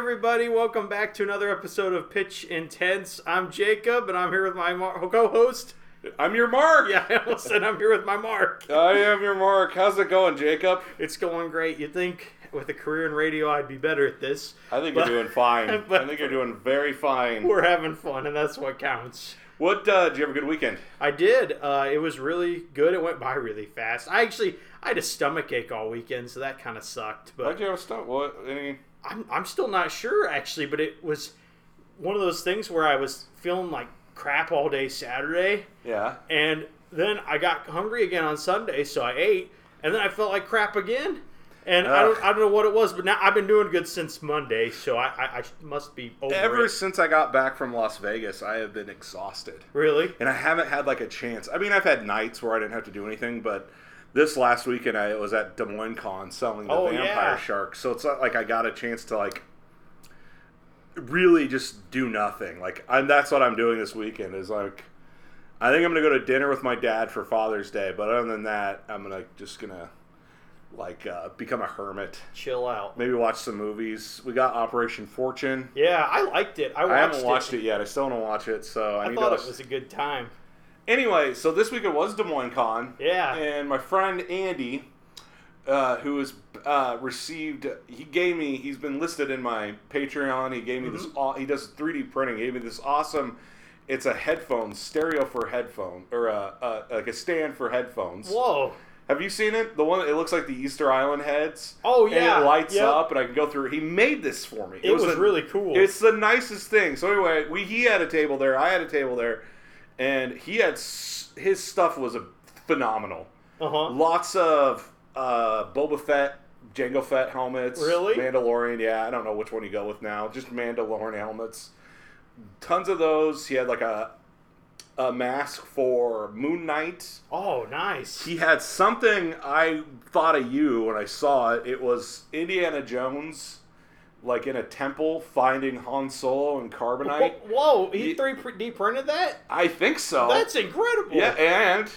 everybody. Welcome back to another episode of Pitch Intense. I'm Jacob, and I'm here with my mar- co-host. I'm your Mark. Yeah, I almost said I'm here with my Mark. I am your Mark. How's it going, Jacob? It's going great. You'd think with a career in radio, I'd be better at this. I think But- you're doing fine. I think you're doing very fine. We're having fun, and that's what counts. What? Uh, did you have a good weekend? I did. Uh, it was really good. It went by really fast. I actually I had a stomach ache all weekend, so that kind of sucked. But How'd you have a stunt? What? Any? I'm, I'm still not sure actually, but it was one of those things where I was feeling like crap all day Saturday, Yeah. and then I got hungry again on Sunday, so I ate, and then I felt like crap again. And I don't, I don't know what it was, but now I've been doing good since Monday, so I, I, I must be over Ever it. since I got back from Las Vegas, I have been exhausted, Really? and I haven't had like a chance. I mean, I've had nights where I didn't have to do anything, but this last weekend I was at Des Moines Con selling the Oh, vampire yeah. shark, so it's not like I got a chance to like really just do nothing. Like, I'm, that's what I'm doing this weekend. Is like, I think I'm gonna go to dinner with my dad for Father's Day, but other than that, I'm gonna just gonna like uh, become a hermit. Chill out. Maybe watch some movies. We got Operation Fortune. Yeah, I liked it. I watched I haven't watched it. yet. I still want to watch it, so I, I need thought to. it was a good time. Anyway, so this week it was Des Moines Con. Yeah. And my friend Andy, uh, who has uh, received, he gave me, he's been listed in my Patreon. He gave me this, Mm-hmm. aw- he does 3D printing. He gave me this awesome, it's a headphone, stereo for headphone, or a, a, like a stand for headphones. Whoa. Have you seen it? The one, it looks like the Easter Island heads. Oh, yeah. And it lights Yep. up, and I can go through. He made this for me. It was the- really cool. It's the nicest thing. So anyway, we he had a table there. I had a table there, and he had s- his stuff was a phenomenal. Uh huh. Lots of uh, Boba Fett, Jango Fett helmets. Really? Mandalorian. Yeah, I don't know which one you go with now. Just Mandalorian helmets. Tons of those. He had like a a mask for Moon Knight. Oh, nice. He had something I thought of you when I saw it. It was Indiana Jones, like in a temple, finding Han Solo and Carbonite. Whoa, whoa, he 3D printed that? I think so. That's incredible. yeah, and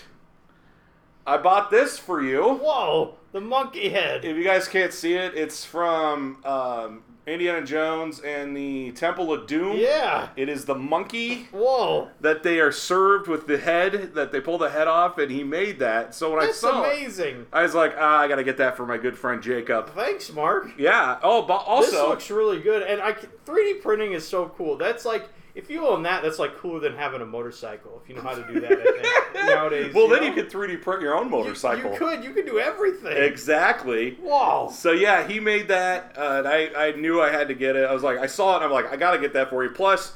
I bought this for you. Whoa, the monkey head. If you guys can't see it, it's from um, Indiana Jones and the Temple of Doom. Yeah. It is the monkey Whoa, that they are served with the head, that they pull the head off, and he made that. So when I that's saw it, amazing. I was like, ah, I gotta get that for my good friend Jacob. Thanks, Mark. Yeah. Oh, but also this looks really good, and I 3D printing is so cool. That's like if you own that, that's like cooler than having a motorcycle. If you know how to do that, I think nowadays. well, you then know? you could 3D print your own motorcycle. You, could, you could do everything. Exactly. Whoa. So yeah, he made that, uh, and I, I knew I had to get it. I was like, I saw it, and I'm like, I gotta get that for you. Plus,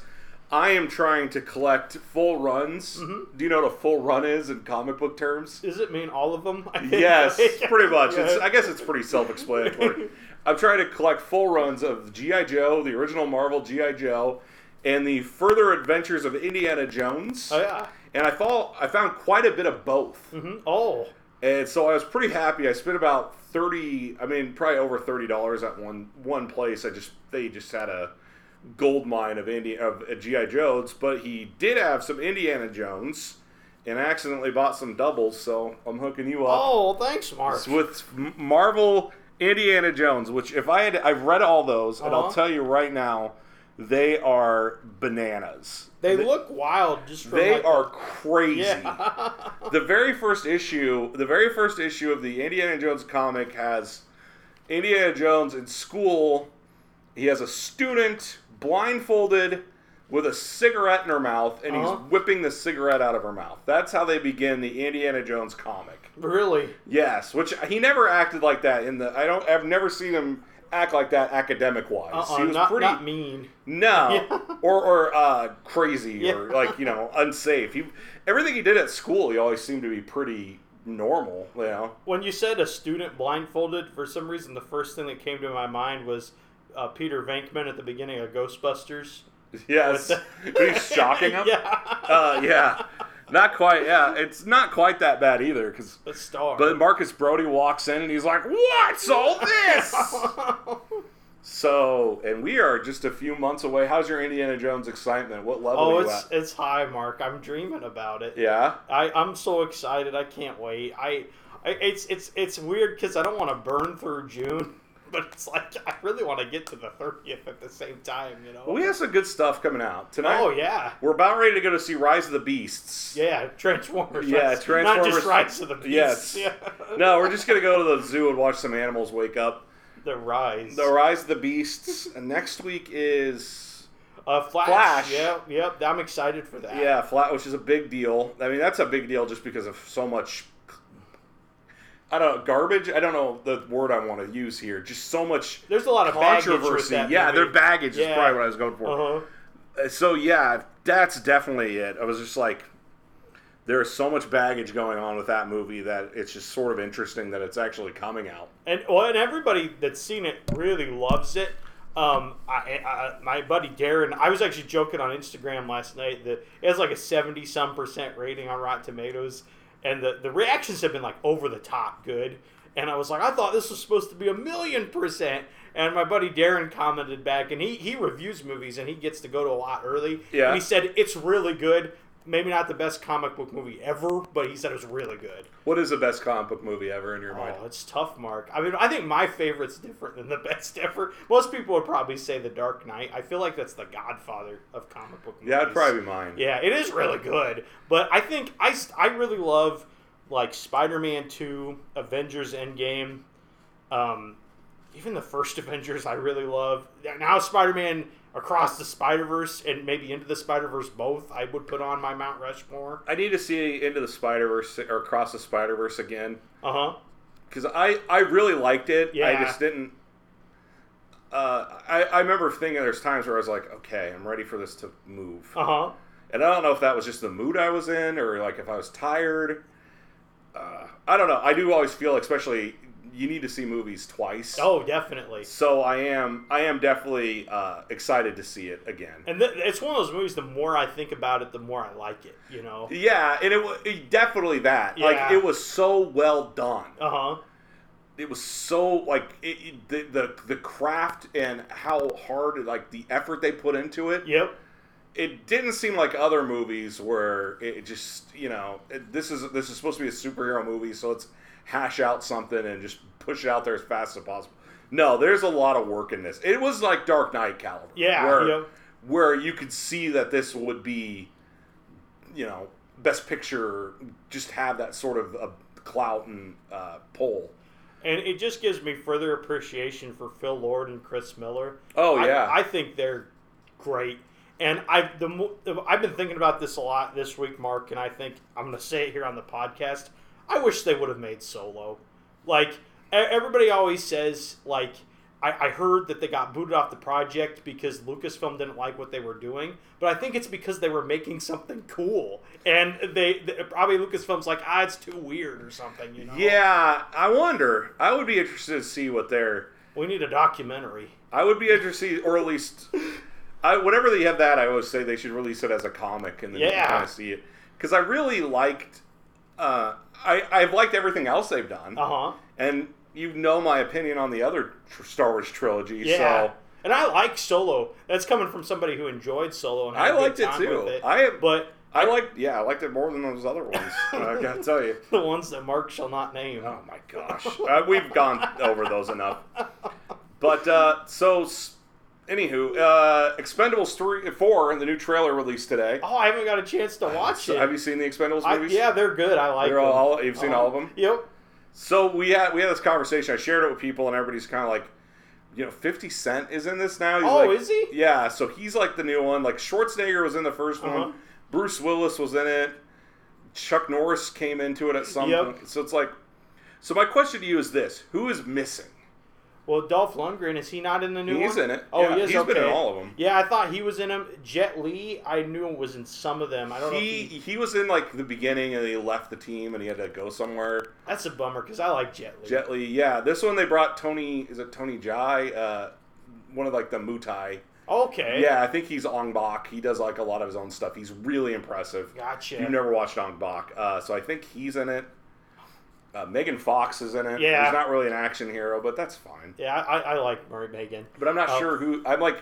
I am trying to collect full runs. Mm-hmm. Do you know what a full run is in comic book terms? Does it mean all of them? Yes, pretty much. It's, Yeah. I guess it's pretty self-explanatory. I'm trying to collect full runs of GI Joe, the original Marvel GI Joe, and the further adventures of Indiana Jones. Oh yeah. And I thought I found quite a bit of both. hmm Oh. And so I was pretty happy. I spent about thirty. I mean, probably over thirty dollars at one one place. I just they just had a gold mine of Indi- of uh, GI Joes, but he did have some Indiana Jones, and I accidentally bought some doubles. So I'm hooking you up Oh, thanks, Mark. with Marvel Indiana Jones. Which if I had, I've read all those, and I'll Uh-huh. tell you right now, they are bananas. They look wild. Just from They like, are crazy Yeah. the very first issue, the very first issue of the Indiana Jones comic has Indiana Jones in school. He has a student blindfolded with a cigarette in her mouth, and Uh-huh. he's whipping the cigarette out of her mouth. That's how they begin the Indiana Jones comic. really. Yes, which he never acted like that in the. I don't. I've never seen him act like that academic wise. Uh-uh, he was not, pretty. not mean. No, Yeah. or or uh, crazy Yeah. or like you know unsafe. He everything he did at school, he always seemed to be pretty normal. You know, When you said a student blindfolded, for some reason, the first thing that came to my mind was uh, Peter Venkman at the beginning of Ghostbusters. yes, he's shocking him. Yeah. uh, yeah, not quite. Yeah, it's not quite that bad either. Because the star. but Marcus Brody walks in and he's like, "What's all this?" so, and we are just a few months away. How's your Indiana Jones excitement? What level oh, it's at? it's high, Mark. I'm dreaming about it. Yeah. I I'm so excited. I can't wait. I, I it's it's it's weird because I don't want to burn through June. but it's like I really want to get to the thirtieth at the same time, you know. Well, we have some good stuff coming out tonight. oh yeah, We're about ready to go to see Rise of the Beasts. yeah, Transformers. Yeah, not- not Transformers- just Rise of the Beasts. Yes. Yeah. No, we're just gonna go to the zoo and watch some animals wake up. the Rise. The Rise of the Beasts. and next week is uh, Flash. Flash. Yeah, yep. I'm excited for that. yeah, flat, which is a big deal. I mean, that's a big deal just because of so much. I don't know garbage. I don't know the word I want to use here. Just so much There's a lot of controversy. Yeah, movie. their baggage is probably what I was going for. Uh-huh. Uh, So yeah, that's definitely it. I was just like, there's so much baggage going on with that movie that it's just sort of interesting that it's actually coming out. And well, and everybody that's seen it really loves it. Um, I, I, my buddy Darren, I was actually joking on Instagram last night that it has like a seventy some percent rating on Rotten Tomatoes, and the the reactions have been like over the top good. And I was like, I thought this was supposed to be a million percent. And my buddy Darren commented back, and he he reviews movies, and he gets to go to a lot early. Yeah. And he said it's really good. Maybe not the best comic book movie ever, but he said it was really good. What is the best comic book movie ever in your mind? Oh, it's tough, Mark. I mean, I think my favorite's different than the best ever. Most people would probably say The Dark Knight. I feel like that's the godfather of comic book movies. Yeah, it'd probably be mine. Yeah, it is really good. But I think I, I really love like Spider-Man 2, Avengers Endgame, um, even the first Avengers I really love. Now Spider-Man Across the Spider-Verse and maybe Into the Spider-Verse both I would put on my Mount Rushmore. I need to see Into the Spider Verse or Across the Spider Verse again Uh-huh. because I I really liked it. Yeah. I just didn't. Uh, I I remember thinking there's times where I was like, okay, I'm ready for this to move, Uh-huh. and I don't know if that was just the mood I was in or like if I was tired. Uh, I don't know. I do always feel, especially you need to see movies twice. Oh, definitely. So I am I am definitely uh, excited to see it again. And th- it's one of those movies. The more I think about it, the more I like it. You know. Yeah, and it was definitely that. Like it was so well done. Uh huh. It was so like it, it- the, the the craft and how hard like the effort they put into it. Yep. It didn't seem like other movies where it just you know it, this is this is supposed to be a superhero movie, so let's hash out something and just push it out there as fast as possible. No, there's a lot of work in this. It was like Dark Knight caliber. Yeah. where, Yep. where you could see that this would be, you know, best picture, just have that sort of a clout and uh, pull. And it just gives me further appreciation for Phil Lord and Chris Miller. Oh I- yeah, I, think they're great. And I the I've been thinking about this a lot this week, Mark, and I think I'm going to say it here on the podcast. I wish they would have made Solo. Like everybody always says, like I, I heard that they got booted off the project because Lucasfilm didn't like what they were doing, but I think it's because they were making something cool, and they, they probably Lucasfilm's like, ah, it's too weird or something, you know? yeah. I wonder. I would be interested to see what they're. we need a documentary. I would be interested, or at least, I whenever they have that, I always say they should release it as a comic and then Yeah. kind of see it because I really liked. Uh, I I've liked everything else they've done, Uh huh. and you know my opinion on the other tr- Star Wars trilogy. Yeah. So And I like Solo. That's coming from somebody who enjoyed Solo and had I liked it too. it. I but I liked, yeah, I liked it more than those other ones. I gotta tell you. the ones that Mark shall not name. Oh my gosh, uh, we've gone over those enough. But uh, so, anywho, uh, Expendables three, four, and the new trailer released today. Oh, I haven't got a chance to watch So it. have you seen the Expendables I- movies? yeah, they're good. I like They're them. all- you've seen Uh-huh. all of them? Yep. So we had we had this conversation. I shared it with people, and everybody's kind of like, you know, Fifty Cent is in this now. He's Oh, like- is he? Yeah. So he's like the new one. Like Schwarzenegger was in the 1st Uh-huh. one. Bruce Willis was in it. Chuck Norris came into it at some Yep. point. So it's like, so my question to you is this: Who is missing? Well, Dolph Lundgren is he not in the new He's one? in it. Oh, Yeah, he is. he's okay. been in all of them. Yeah, I thought he was in them. Jet Li, I knew was in some of them. I don't know. He If he, he was in like the beginning, and he left the team, and he had to go somewhere. that's a bummer because I like Jet Li. Jet Li, yeah. This one they brought Tony. Is it Tony Jaa? Uh, one of like the Muay Thai. Okay. Yeah, I think he's Ong Bak. He does like a lot of his own stuff. He's really impressive. Gotcha. You've never watched Ong Bak, uh, so I think he's in it. Uh, Megan Fox is in it. Yeah. he's not really an action hero, but that's fine. yeah, I, I like Murray Megan. But I'm not Oh. sure who. I'm like,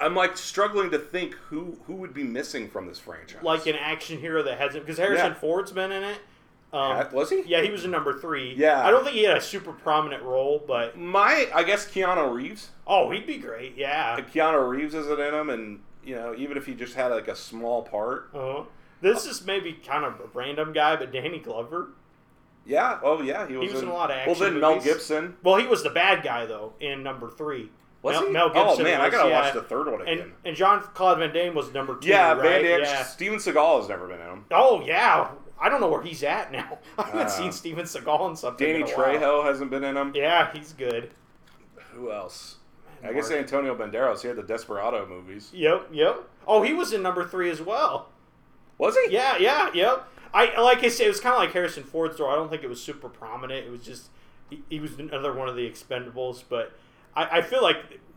I'm like struggling to think who who would be missing from this franchise. Like an action hero that hasn't because Harrison Yeah. Ford's been in it. Um, was he? yeah, he was in number three. Yeah. I don't think he had a super prominent role, but My, I guess Keanu Reeves. oh, he'd be great. Yeah. Keanu Reeves isn't in him, and you know, even if he just had like a small part. Uh-huh. This is maybe kind of a random guy, but Danny Glover. Yeah. Oh, yeah. He was, was in a lot of action. Well, then Mel movies. Gibson. Well, he was the bad guy though in number three. Was Mel, he? Mel Gibson. oh man, I gotta yeah. watch the third one again. And and John Claude Van Damme was number two. yeah, right? Van Damme. Yeah. Steven Seagal has never been in him. Oh yeah, I don't know where he's at now. I haven't Uh, seen Steven Seagal in something. Danny in. Trejo hasn't been in him. Yeah, he's good. Who else? I Mark. guess Antonio Banderas. He had the Desperado movies. Yep, yep. Oh, he was in number three as well. Was he? Yeah, yeah, yep. I like I said, it was kind of like Harrison Ford's role. I don't think it was super prominent. It was just he, he was another one of the Expendables. But I, I feel like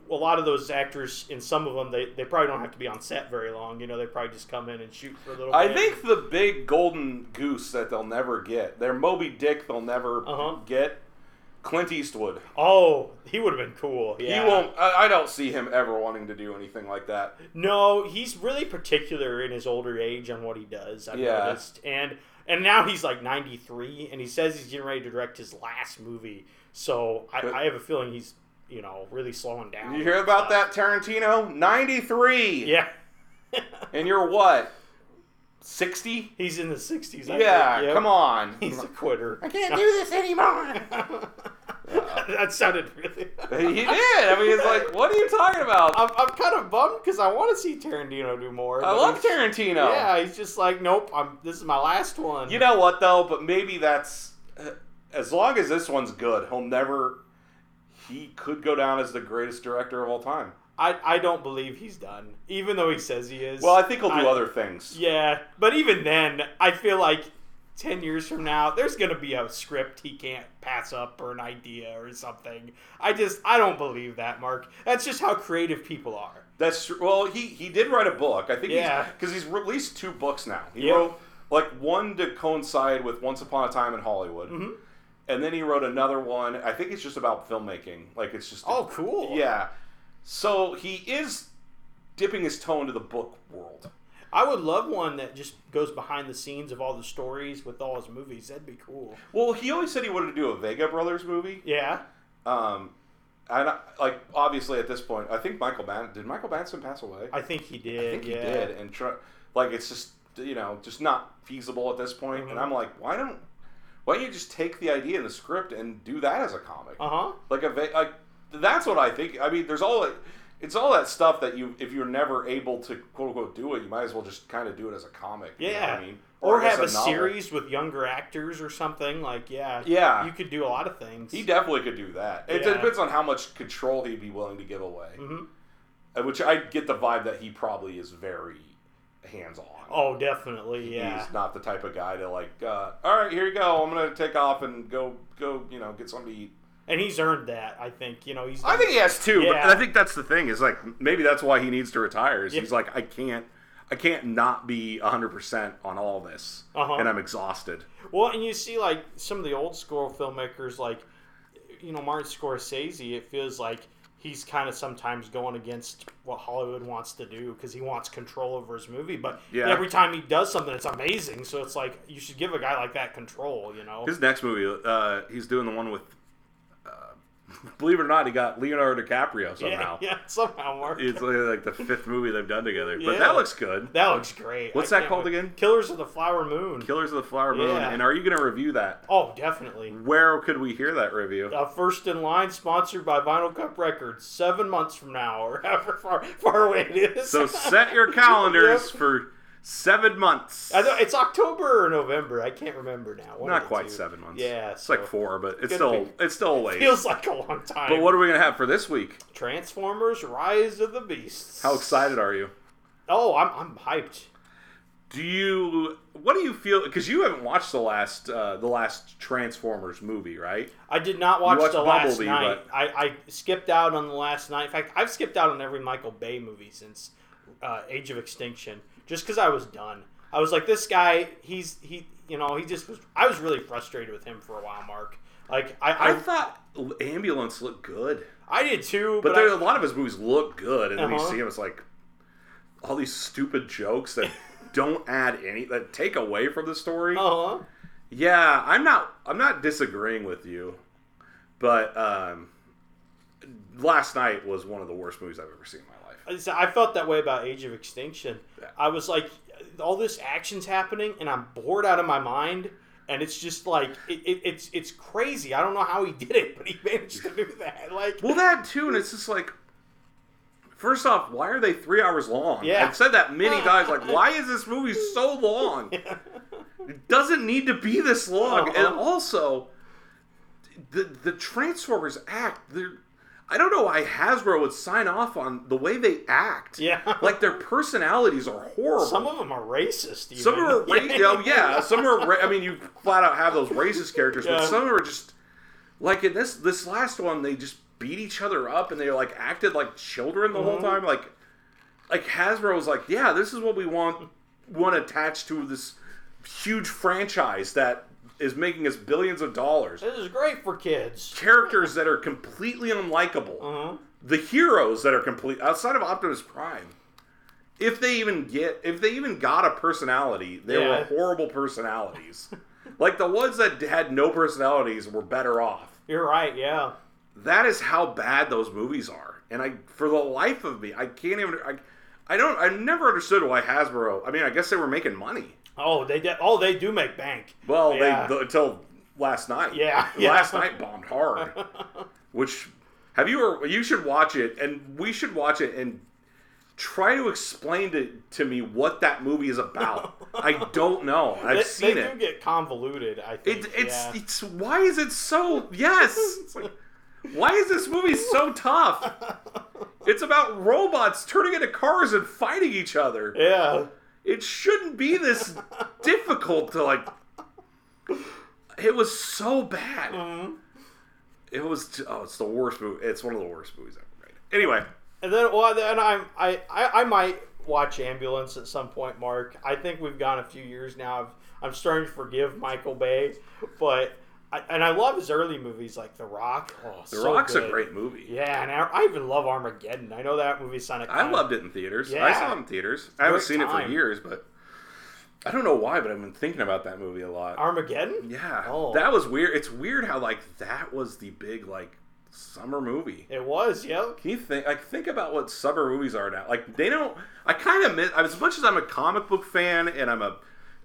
a lot of those actors, in some of them, they, they probably don't have to be on set very long. You know, they probably just come in and shoot for a little. I bit. think the big golden goose that they'll never get, their Moby Dick they'll never Uh-huh. get, Clint Eastwood. Oh, he would have been cool. Yeah. He won't. I, I don't see him ever wanting to do anything like that. No, he's really particular in his older age on what he does. I've Yeah. noticed, and and now he's like ninety three, and he says he's getting ready to direct his last movie. So I. I have a feeling he's you know really slowing down. You hear about that, Tarantino? Ninety three. Yeah. And you're what? Sixty? he's in the sixties. Yeah. Come on. He's a quitter. I can't do this anymore. that sounded really. he did. I mean, it's like, what are you talking about? I'm, I'm kind of bummed because I want to see Tarantino do more. I love Tarantino. Yeah, he's just like, nope. I'm. This is my last one. You know what though? But maybe that's uh, as long as this one's good, he'll never. He could go down as the greatest director of all time. I, I don't believe he's done, even though he says he is. Well, I think he'll do I- other things. Yeah, but even then, I feel like ten years from now, there's gonna be a script he can't pass up or an idea or something. I just I don't believe that, Mark. That's just how creative people are. That's true. Well, he he did write a book. I think Yeah. because he's, released two books now. He Yep. wrote like one to coincide with Once Upon a Time in Hollywood, Mhm. and then he wrote another one. I think it's just about filmmaking. Like it's just Oh, cool. yeah. So he is dipping his toe into the book world. I would love one that just goes behind the scenes of all the stories with all his movies. That'd be cool. Well, he always said he wanted to do a Vega Brothers movie. Yeah. Um, and I, like obviously at this point, I think Michael Ban did Michael Banson pass away? I think he did. I think he did, and try, like it's just you know just not feasible at this point. Mhm. And I'm like, why don't why don't you just take the idea in the script and do that as a comic? Uh huh. Like a like that's what I think. I mean, there's all it's all that stuff that you if you're never able to quote unquote do it, you might as well just kind of do it as a comic. Yeah. I mean, Or, guess have a, novel. series with younger actors or something. Like, yeah. Yeah. You could do a lot of things. He definitely could do that. It Yeah. depends on how much control he'd be willing to give away. hmm Uh, Which I get the vibe that he probably is very hands on. Oh, definitely. Yeah. He's not the type of guy to like, uh, all right, here you go. I'm gonna take off and go, go, you know, get something to eat. And he's earned that. I think. You know, he's. I think he has too, but I think that's the thing. Is like maybe that's why he needs to retire. Is Yeah. he's like, I can't, I can't not be 100 percent on all this, Uh-huh. and I'm exhausted. Well, and you see, like some of the old school filmmakers, like you know Martin Scorsese. It feels like he's kind of sometimes going against what Hollywood wants to do because he wants control over his movie. But Yeah. every time he does something, it's amazing. So it's like you should give a guy like that control. You know. His next movie, uh, he's doing the one with, believe it or not, he got Leonardo DiCaprio somehow. Yeah, yeah, somehow, Mark. It's like the fifth movie they've done together, but Yeah. that looks good. that looks great. What's I that called wait. again? Killers of the Flower Moon. Killers of the Flower Moon. Yeah. And are you going to review that? oh, definitely. Where could we hear that review? Uh, first in line, sponsored by Vinyl Cup Records. Seven months from now, or however far far away it is. So set your calendars Yep. for seven months. I know it's October or November. I can't remember now. One Not quite two. seven months. Yeah, it's so like four, but it's still be. it's still late. Feels like a long time. But what are we gonna have for this week? Transformers: Rise of the Beasts. How excited are you? Oh, I'm I'm hyped. Do you what do you feel? Because you haven't watched the last uh, the last Transformers movie, right? I did not watch the last Bumblebee, Knight. I, I skipped out on the Last Knight. In fact, I've skipped out on every Michael Bay movie since uh, Age of Extinction, just because I was done. I was like, this guy, he's he, you know, he just was. I was really frustrated with him for a while, Mark. Like I, I I, thought Ambulance looked good, I did too, but but, there, I, a lot of his movies look good, and then you Uh-huh. see him, it's like all these stupid jokes that don't add any that take away from the story. uh-huh. Yeah, I'm not. I'm not disagreeing with you, but um, Last Knight was one of the worst movies I've ever seen in my life. I felt that way about Age of Extinction. Yeah. I was like, all this action's happening, and I'm bored out of my mind. And it's just like it, it, it's it's crazy. I don't know how he did it, but he managed to do that. Like, Well, that too, and it's just like, first off, why are they three hours long? Yeah. I've said that many times. Like, why is this movie so long? It doesn't need to be this long. And Uh-huh. also, the the Transformers act. They're, I don't know why Hasbro would sign off on the way they act. Yeah. like their personalities are horrible. some of them are racist. Even. Some of them are ra- oh, yeah. Some are. Ra- I mean, you flat out have those racist characters, but some of them are just like in this this last one. They just beat each other up, and they like acted like children the Mm-hmm. whole time. Like like Hasbro was like, yeah, this is what we want want attached to this huge franchise that is making us billions of dollars. This is great for kids. Characters that are completely unlikable Uh-huh. the heroes that are complete outside of Optimus Prime. If they even get, if they even got a personality, they Yeah. were horrible personalities. like the ones that had no personalities were better off. You're right. Yeah. That is how bad those movies are. And I, for the life of me, I can't even. I, I don't. I never understood why Hasbro. I mean, I guess they were making money. Oh, they de- oh they do make bank. Well, Yeah. they until Last Knight. Yeah, yeah. Last Knight bombed hard. Which have you? Or you should watch it, and we should watch it and try to explain to to me what that movie is about. I don't know. I've they, seen they it. do get convoluted. I think. It, it's yeah. it's why is it so yes? It's like, why is this movie so tough? It's about robots turning into cars and fighting each other. yeah. It shouldn't be this difficult to like. It was so bad. Mm-hmm. It was oh, it's the worst movie. It's one of the worst movies ever made. Anyway, And then, well, then I'm, I, I, I might watch Ambulance at some point, Mark. I think we've gone a few years now. I've, I'm starting to forgive Michael Bay, but I, and I love his early movies like The Rock. Oh, The so Rock's a great movie. Yeah, and I, I even love Armageddon. I know that movie sounded. I loved it in theaters. Yeah. I saw it in theaters. I haven't seen it for years, but I don't know why. But I've been thinking about that movie a lot. Armageddon. Yeah, Oh. that was weird. It's weird how like that was the big like summer movie. It was. Yep. Can you think like think about what summer movies are now? Like they don't. I kind of miss as much as I'm a comic book fan and I'm a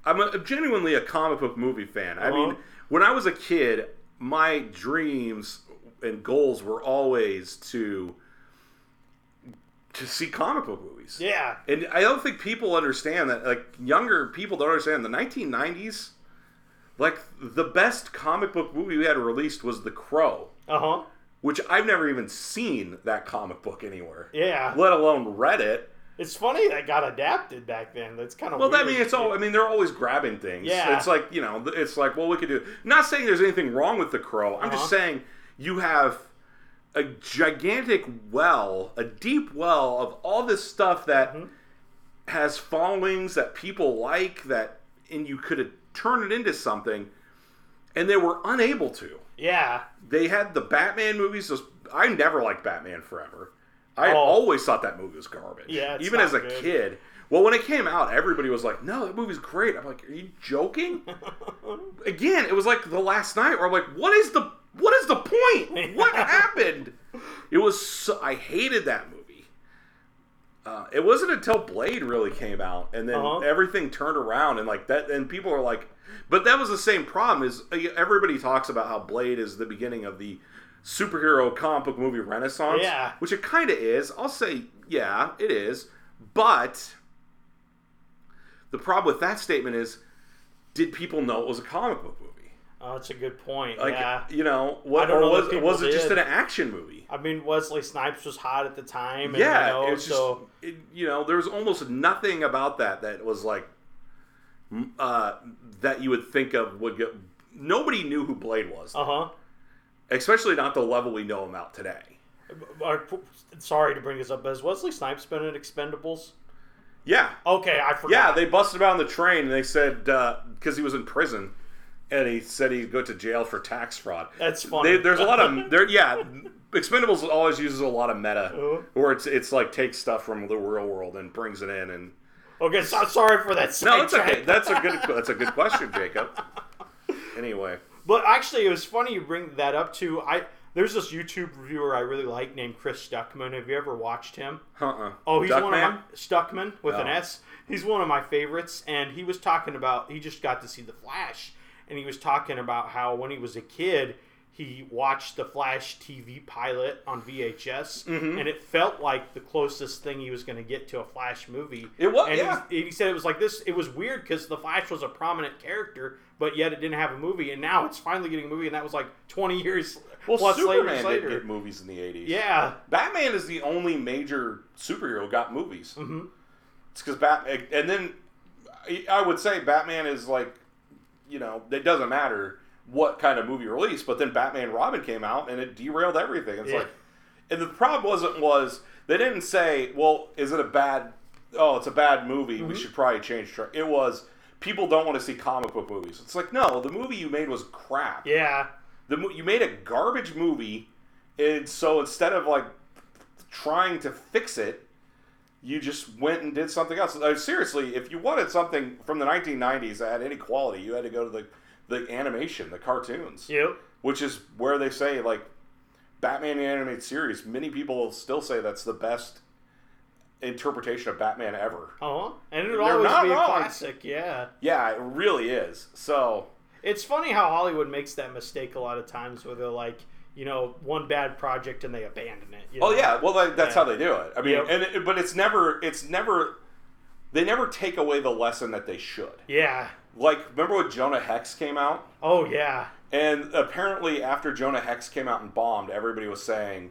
I'm a, genuinely a comic book movie fan. I mean, Uh-huh. When I was a kid, my dreams and goals were always to to see comic book movies. Yeah. And I don't think people understand that. Like younger people don't understand the 1990s. Like the best comic book movie we had released was The Crow, Uh huh. which I've never even seen that comic book anywhere, Yeah. let alone read it. It's funny that got adapted back then. That's kind of Well, weird. I mean, it's all. I mean, they're always grabbing things. Yeah. It's like you know, it's like well, we could do. Not saying there's anything wrong with The Crow. I'm Uh-huh. just saying you have a gigantic well, a deep well of all this stuff that Mm-hmm. has followings that people like that, and you could have turned it into something, and they were unable to. Yeah. They had the Batman movies. Those, I never liked Batman Forever. I Oh. always thought that movie was garbage. Yeah, even as a good. kid. Well, when it came out, everybody was like, "No, that movie's great." I'm like, "Are you joking?" Again, it was like the Last Knight where I'm like, "What is the what is the point? What happened?" It was so, I hated that movie. Uh, it wasn't until Blade really came out, and then Uh-huh. everything turned around, and like that, and people are like, but that was the same problem. Is uh, everybody talks about how Blade is the beginning of the superhero comic book movie renaissance? Yeah. which it kind of is. I'll say, yeah, it is. But the problem with that statement is, did people know it was a comic book movie? Oh, that's a good point. Like, yeah. you know, what, or know was, was it just an action movie? I mean, Wesley Snipes was hot at the time. And, yeah, You know, it's just so it, you know there was almost nothing about that that was like uh, that you would think of would get. Nobody knew who Blade was, uh huh. Especially not the level we know him out today. Uh, uh, sorry to bring this up, but has Wesley Snipes been in Expendables? Yeah, Okay, I forgot. yeah, they busted him out on the train and they said uh, because he was in prison and he said he'd go to jail for tax fraud. That's funny. They, there's a lot of there. Yeah, Expendables always uses a lot of meta, Uh-huh. where it's it's like takes stuff from the real world and brings it in and okay, so, sorry for that. No, it's okay. That's a good. That's a good question, Jacob. Anyway, But actually, it was funny you bring that up too. I there's this YouTube reviewer I really like named Chris Stuckman. Have you ever watched him? uh-uh. Oh, he's Duckman? one of my Stuckman with an Oh. S. He's one of my favorites, and he was talking about he just got to see the Flash, and he was talking about how when he was a kid he watched the Flash TV pilot on VHS, Mm-hmm. and it felt like the closest thing he was going to get to a Flash movie. It was- and yeah. he, he said it was like this. It was weird because the Flash was a prominent character, but yet it didn't have a movie, and now it's finally getting a movie, and that was like twenty years Well, plus Superman later. did get movies in the 80s. Yeah, Batman is the only major superhero got movies. Mhm. It's because Batman, and then I would say Batman is like, you know, it doesn't matter what kind of movie release, but then Batman Robin came out and it derailed everything. It's Yeah. like, and the problem wasn't was they didn't say, well, is it a bad? Oh, it's a bad movie. Mm-hmm. We should probably change. Tra-. It was people don't want to see comic book movies. It's like no, the movie you made was crap. yeah. The you made a garbage movie, and so instead of like trying to fix it, you just went and did something else. Seriously, if you wanted something from the 1990s that had any quality, you had to go to the the animation, the cartoons, Yep. which is where they say like Batman the animated series. Many people still say that's the best interpretation of Batman ever. Uh huh. And it'll They're always not be a wrong. classic. Yeah. Yeah, it really is. So It's funny how Hollywood makes that mistake a lot of times where they're like, you know, one bad project and they abandon it. you Oh yeah, well like, that's Yeah. how they do it. I mean, Yep. and it, but it's never it's never they never take away the lesson that they should. Yeah. Like remember when Jonah Hex came out, Oh yeah. and apparently after Jonah Hex came out and bombed, everybody was saying,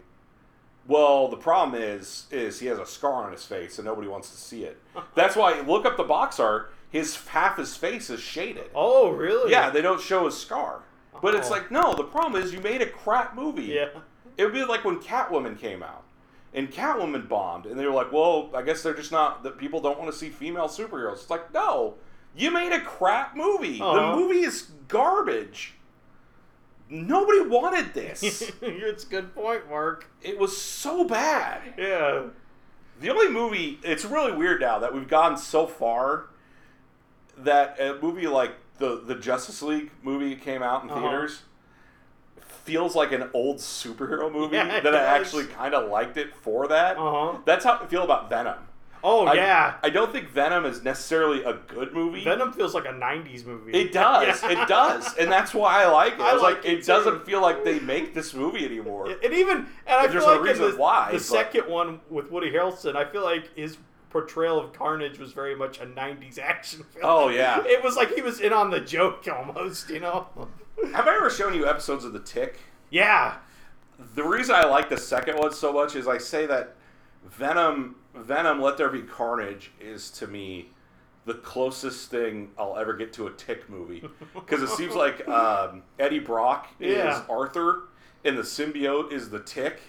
"Well, the problem is is he has a scar on his face and nobody wants to see it." That's why look up the box art. His half his face is shaded. Oh really? Yeah, they don't show his scar. But it's Oh. like no, the problem is you made a crap movie. Yeah. It would be like when Catwoman came out, and Catwoman bombed, and they were like, "Well, I guess they're just not that people don't want to see female superheroes." It's like, no, you made a crap movie. Uh-huh. The movie is garbage. Nobody wanted this. it's a good point, Mark. it was so bad. Yeah. The only movie it's really weird now that we've gone so far that a movie like the the Justice League movie came out in Uh-huh. theaters feels like an old superhero movie Yeah, that I actually kind of liked it for that. Uh huh. That's how I feel about Venom. Oh I, yeah. I don't think Venom is necessarily a good movie. Venom feels like a '90s movie. It does. Yeah. It does. And that's why I like it. I, like, like it it, doesn't feel like they make this movie anymore. And even and I There's feel no like in reason the, why, the but- second one with Woody Harrelson, I feel like his portrayal of Carnage was very much a '90s action film. Oh, yeah. It was like he was in on the joke almost, you know. Have I ever shown you episodes of The Tick? Yeah. The reason I like the second one so much is I say that Venom, Venom, Let There Be Carnage is to me the closest thing I'll ever get to a Tick movie because it seems like um, Eddie Brock is Yeah. Arthur and the symbiote is the Tick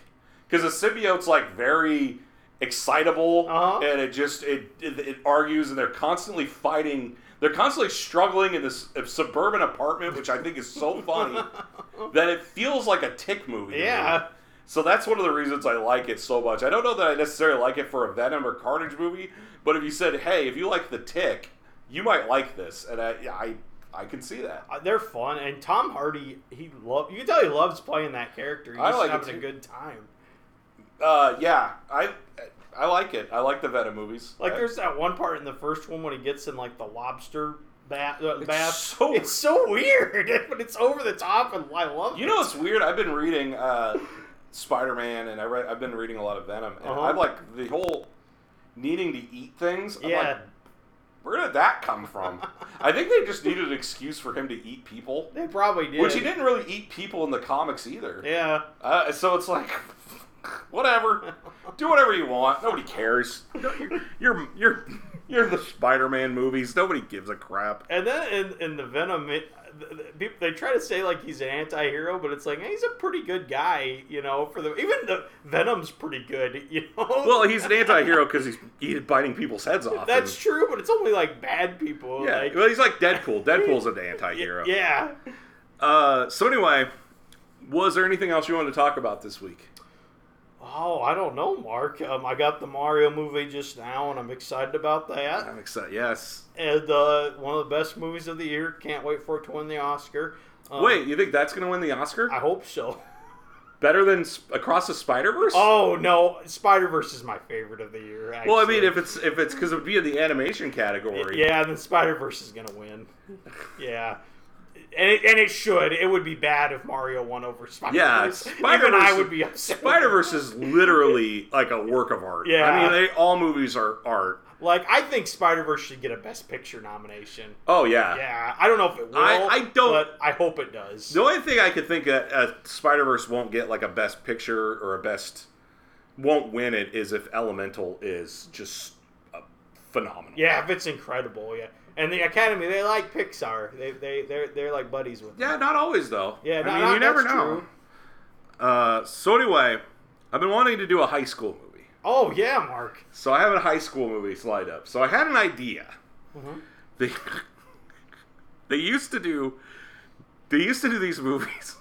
because the symbiote's like very excitable Uh-huh. and it just it, it it argues and they're constantly fighting. They're constantly struggling in this suburban apartment, which I think is so funny that it feels like a Tick movie. Yeah. So that's one of the reasons I like it so much. I don't know that I necessarily like it for a Venom or Carnage movie, but if you said, "Hey, if you like the Tick, you might like this," and I, I, I can see that. Uh, They're fun, and Tom Hardy, he love. You can tell he loves playing that character. He's like it having a good time. Uh, yeah, I, I like it. I like the Venom movies. Like I- there's that one part in the first one when he gets in like the lobster bath. Uh, bath. so- it's so weird, but it's over the top, and I love You it. know what's weird? I've been reading uh, Spider Man, and I read, I've been reading a lot of Venom, and Uh-huh. I like the whole needing to eat things. I'm Yeah. like, where did that come from? I think they just needed an excuse for him to eat people. They probably did. Which he didn't really eat people in the comics either. Yeah. Uh, so it's like, whatever. Do whatever you want. Nobody cares. You're you're you're, you're the Spider-Man movies. Nobody gives a crap. And then in, in the Venom, it, people- they try to say like he's an anti-hero, but it's like hey, he's a pretty good guy, you know. For the even the Venom's pretty good, you know. Well, he's an anti-hero because he's, he's biting people's heads off. that's and- true, but it's only like bad people. yeah. like, well, he's like Deadpool. Deadpool's an anti-hero. yeah. Uh, so anyway, was there anything else you wanted to talk about this week? Oh, I don't know, Mark. Um, I got the Mario movie just now, and I'm excited about that. I'm excited. Yes. And uh, one of the best movies of the year. Can't wait for it to win the Oscar. Um, Wait, you think that's going to win the Oscar? I hope so. Better than Sp- Across the Spider Verse? Oh no, Spider Verse is my favorite of the year. Actually. well, I mean, if it's if it's because it would be in the animation category. yeah, then Spider Verse is gonna win. yeah. And it, and it should. It would be bad if Mario won over Spider Yeah, Verse. Even I would be upset. Spider Verse is literally like a work of art. Yeah. I mean, they all movies are art. Like I think Spider Verse should get a Best Picture nomination. Oh yeah. Yeah, I don't know if it will. I- I don't- But I hope it does. The only thing I could think that uh, Spider Verse won't get like a Best Picture or a Best won't win it is if Elemental is just phenomenal. Yeah, if it's incredible. Yeah, and the Academy they like Pixar. They they they're they're like buddies with. them. Yeah, not always though. Yeah, I no, mean, no, you never know. Uh, so anyway, I've been wanting to do a high school movie. Oh yeah, Mark. So I have a high school movie slide up. So I had an idea. Mhm. They they used to do they used to do these movies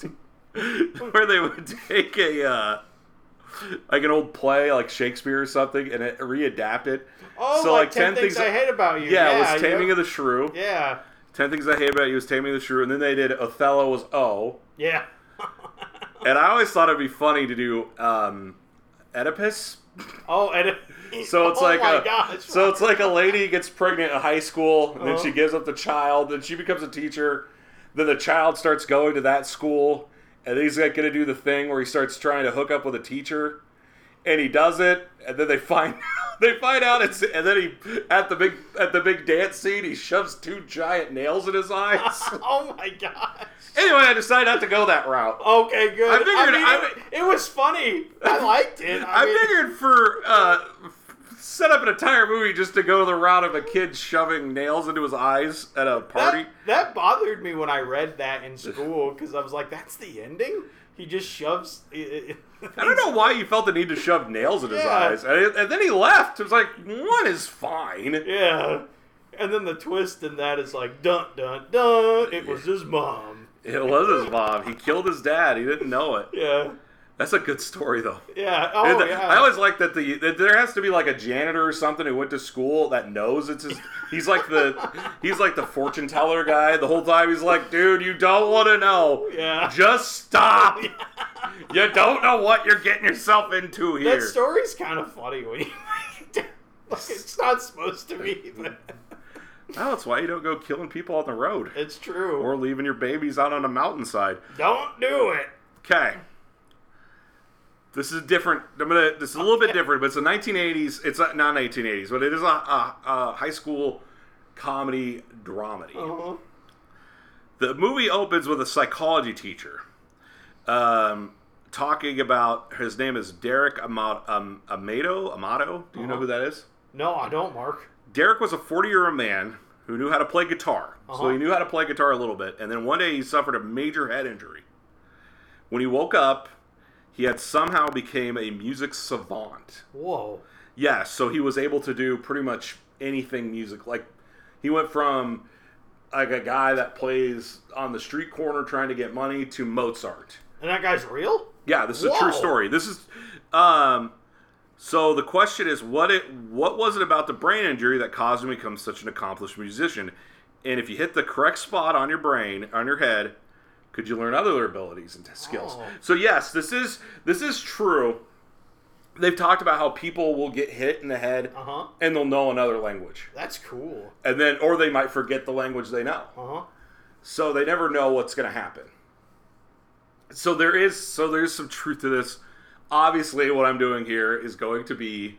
where they would take a uh, like an old play like Shakespeare or something and it, readapt it. Oh, So, like, like, 10, 10 things, things I hate about you. Yeah, Yeah, it was Taming yeah. of the Shrew. Yeah, Ten Things I Hate About You was Taming of the Shrew, and then they did Othello was O. yeah. And I always thought it'd be funny to do um, Oedipus. oh, and So it's oh like a, gosh. so it's like a lady gets pregnant in high school, and then Uh-huh. she gives up the child, then she becomes a teacher. Then the child starts going to that school, and then he's like going to do the thing where he starts trying to hook up with a teacher, and he does it, and then they find they find out it's, and then he at the big at the big dance scene he shoves two giant nails in his eyes. oh my gosh. anyway, I decided not to go that route. Okay, good. I figured mean, I- it, it was funny. I liked it. I, I mean, figured for uh, set up an entire movie just to go the route of a kid shoving nails into his eyes at a party. That, that bothered me when I read that in school because I was like, "That's the ending." He just shoves. I don't know why you felt the need to shove nails in his Yeah. eyes, and, and then he left. It was like one is fine. Yeah, and then the twist in that is like, "Dun dun dun." It was his mom. It was his mom. He killed his dad. He didn't know it. Yeah, That's a good story though. yeah. Oh And yeah. I always like that the that there has to be like a janitor or something who went to school that knows it's his. He's like the he's like the fortune teller guy. The whole time he's like, dude, you don't want to know. Yeah. Just stop. You don't know what you're getting yourself into here. that story's kind of funny when you. like, it's not supposed to be, but Oh, that's why you don't go killing people on the road it's true. or leaving your babies out on a mountainside. Don't do it. Okay. This is different. I'm gonna. This is a little bit different, but it's a 1980s. It's not not 1980s, but it is a, a, a high school comedy dramedy. Uh-huh. The movie opens with a psychology teacher um, talking about. His name is Derek Amado. Um, Amato. Amato. Do you know Uh-huh. who that is? No, I don't, Mark. Derek was a 40 year old man who knew how to play guitar. So Uh-huh. he knew how to play guitar a little bit. And then one day he suffered a major head injury. When he woke up, he had somehow became a music savant. Whoa. Yes, so he was able to do pretty much anything music. Like he went from like a guy that plays on the street corner trying to get money to Mozart. And that guy's real? Yeah, this is a true story. This is um so the question is what it what was it about the brain injury that caused him to become such an accomplished musician? And if you hit the correct spot on your brain, on your head, could you learn other abilities and skills? Oh. So yes, this is this is true. They've talked about how people will get hit in the head Uh huh. and they'll know another language. That's cool. And then or they might forget the language they know. Uh huh. So they never know what's going to happen. So there is so there's some truth to this. Obviously, what I'm doing here is going to be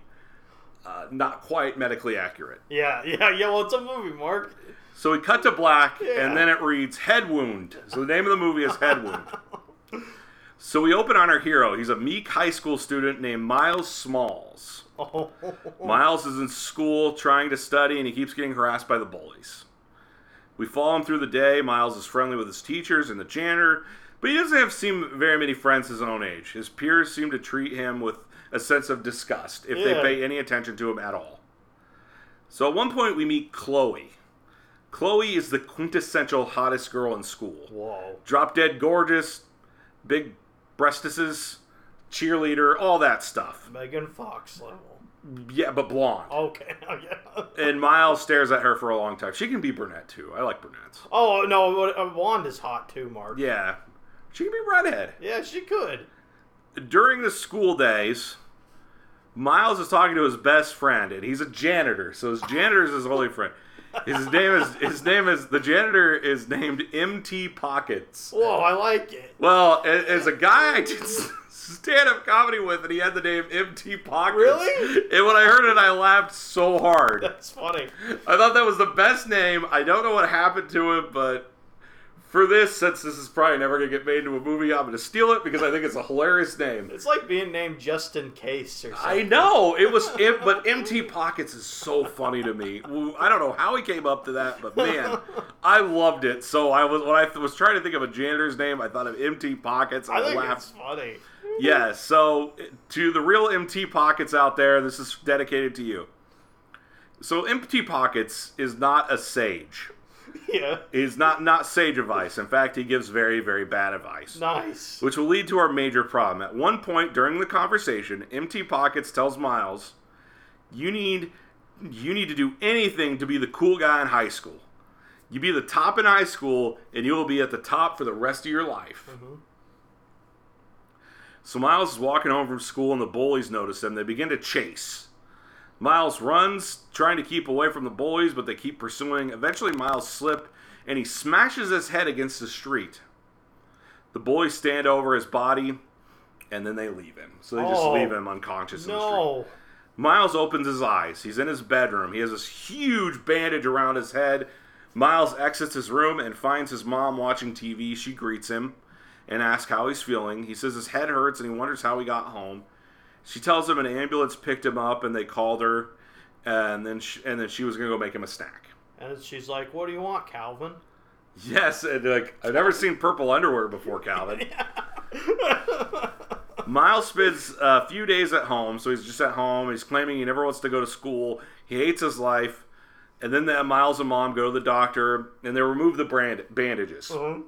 uh, not quite medically accurate. Yeah, yeah, yeah. Well, it's a movie, Mark. So we cut to black, Yeah. and then it reads Head Wound. So the name of the movie is Head Wound. So we open on our hero. He's a meek high school student named Miles Smalls. Oh, Miles is in school trying to study, and he keeps getting harassed by the bullies. We follow him through the day. Miles is friendly with his teachers and the janitor, but he doesn't have seem very many friends his own age. His peers seem to treat him with a sense of disgust if they pay any attention to him at all. So at one point we meet Chloe. Chloe is the quintessential hottest girl in school Whoa. drop dead gorgeous, big breastises, cheerleader, all that stuff. Megan Fox level. Yeah, but blonde. Okay. Oh, yeah. And Miles stares at her for a long time. She can be brunette too. I like brunettes. Oh no, a uh, blonde is hot too, Mark. Yeah, she can be redhead. Yeah, she could. During the school days, Miles is talking to his best friend, and he's a janitor. So his janitor is his only friend. His name is his name is the janitor is named MT Pockets. Whoa, I like it. Well, as a guy I did stand up comedy with, and he had the name MT Pockets. Really? And when I heard it, I laughed so hard. That's funny. I thought that was the best name. I don't know what happened to him, but for this, since this is probably never going to get made into a movie, I'm going to steal it because I think it's a hilarious name. It's like being named just in case or something. I know it was, it, but MT Pockets is so funny to me. I don't know how he came up to that, but man, I loved it. So I was when I was trying to think of a janitor's name, I thought of MT Pockets. I I, think laughed. it's funny. Yeah. So to the real MT Pockets out there, this is dedicated to you. So MT Pockets is not a sage. Yeah. He's not not sage advice. In fact, he gives very very bad advice. Nice. which will lead to our major problem. At one point during the conversation, Empty Pockets tells Miles, "You need you need to do anything to be the cool guy in high school. You be the top in high school, and you will be at the top for the rest of your life." Mm-hmm. So Miles is walking home from school, and the bullies notice him. They begin to chase. Miles runs, trying to keep away from the bullies, but they keep pursuing. Eventually, Miles slips, and he smashes his head against the street. The bullies stand over his body, and then they leave him. So they just Oh. leave him unconscious in the street. No. Miles opens his eyes. He's in his bedroom. He has this huge bandage around his head. Miles exits his room and finds his mom watching TV. She greets him and asks how he's feeling. He says his head hurts and he wonders how he got home. She tells him an ambulance picked him up and they called her, and then she, and then she was gonna go make him a snack. And she's like, "What do you want, Calvin?" Yes, and like I've never seen purple underwear before, Calvin. Miles spends a few days at home, so he's just at home. He's claiming he never wants to go to school. He hates his life. And then the Miles and mom go to the doctor, and they remove the brand bandages. Mhm.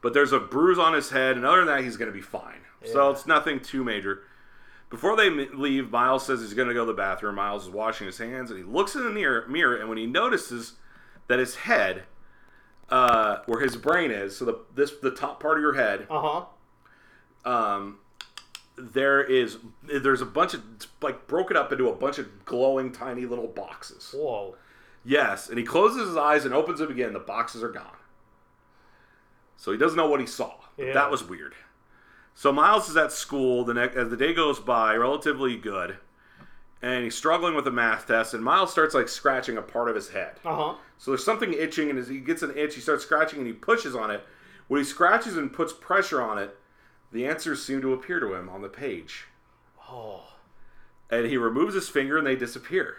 But there's a bruise on his head, and other than that, he's going to be fine. So it's nothing too major. Before they leave, Miles says he's going to go to the bathroom. Miles is washing his hands, and he looks in the mirror, mirror and when he notices that his head, uh, where his brain is, so the this the top part of your head, Uh huh. um, there is there's a bunch of like broken up into a bunch of glowing tiny little boxes. Whoa. Yes, and he closes his eyes and opens them again. The boxes are gone. So he doesn't know what he saw. Yeah. That was weird. So Miles is at school the next as the day goes by, relatively good, and he's struggling with a math test. And Miles starts like scratching a part of his head. Uh huh. So there's something itching, and as he gets an itch, he starts scratching and he pushes on it. When he scratches and puts pressure on it, the answers seem to appear to him on the page. Oh. And he removes his finger and they disappear.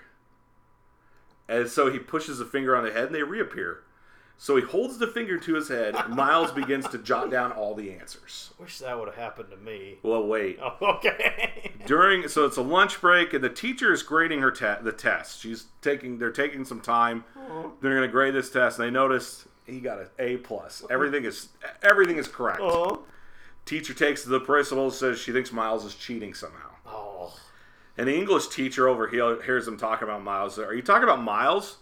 And so he pushes the finger on the head and they reappear. So he holds the finger to his head. Miles begins to jot down all the answers. Wish that would have happened to me. Well, wait. Oh, okay. During so it's a lunch break and the teacher is grading her te- the test. She's taking they're taking some time. They're going to grade this test and they notice he got an A plus. Everything is everything is correct. Uh-huh. Teacher takes to the principal says she thinks Miles is cheating somehow. Oh. And the English teacher over here hears them talking about Miles. Are you talking about Miles?